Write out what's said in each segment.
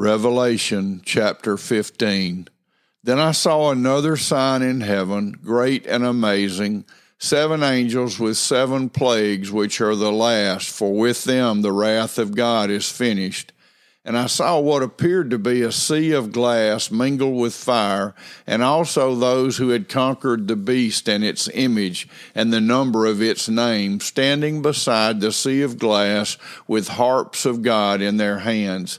Revelation chapter 15. Then I saw another sign in heaven, great and amazing, seven angels with seven plagues, which are the last, for with them the wrath of God is finished. And I saw what appeared to be a sea of glass mingled with fire, and also those who had conquered the beast and its image and the number of its name, standing beside the sea of glass with harps of God in their hands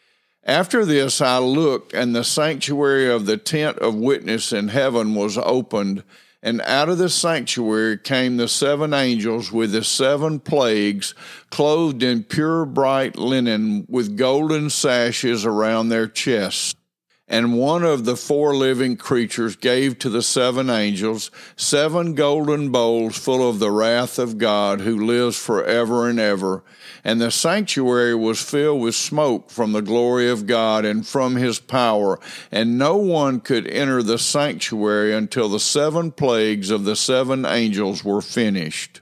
After this, I looked, and the sanctuary of the tent of witness in heaven was opened, and out of the sanctuary came the seven angels with the seven plagues, clothed in pure bright linen, with golden sashes around their chests. And one of the four living creatures gave to the seven angels seven golden bowls full of the wrath of God who lives forever and ever. And the sanctuary was filled with smoke from the glory of God and from his power. And no one could enter the sanctuary until the seven plagues of the seven angels were finished.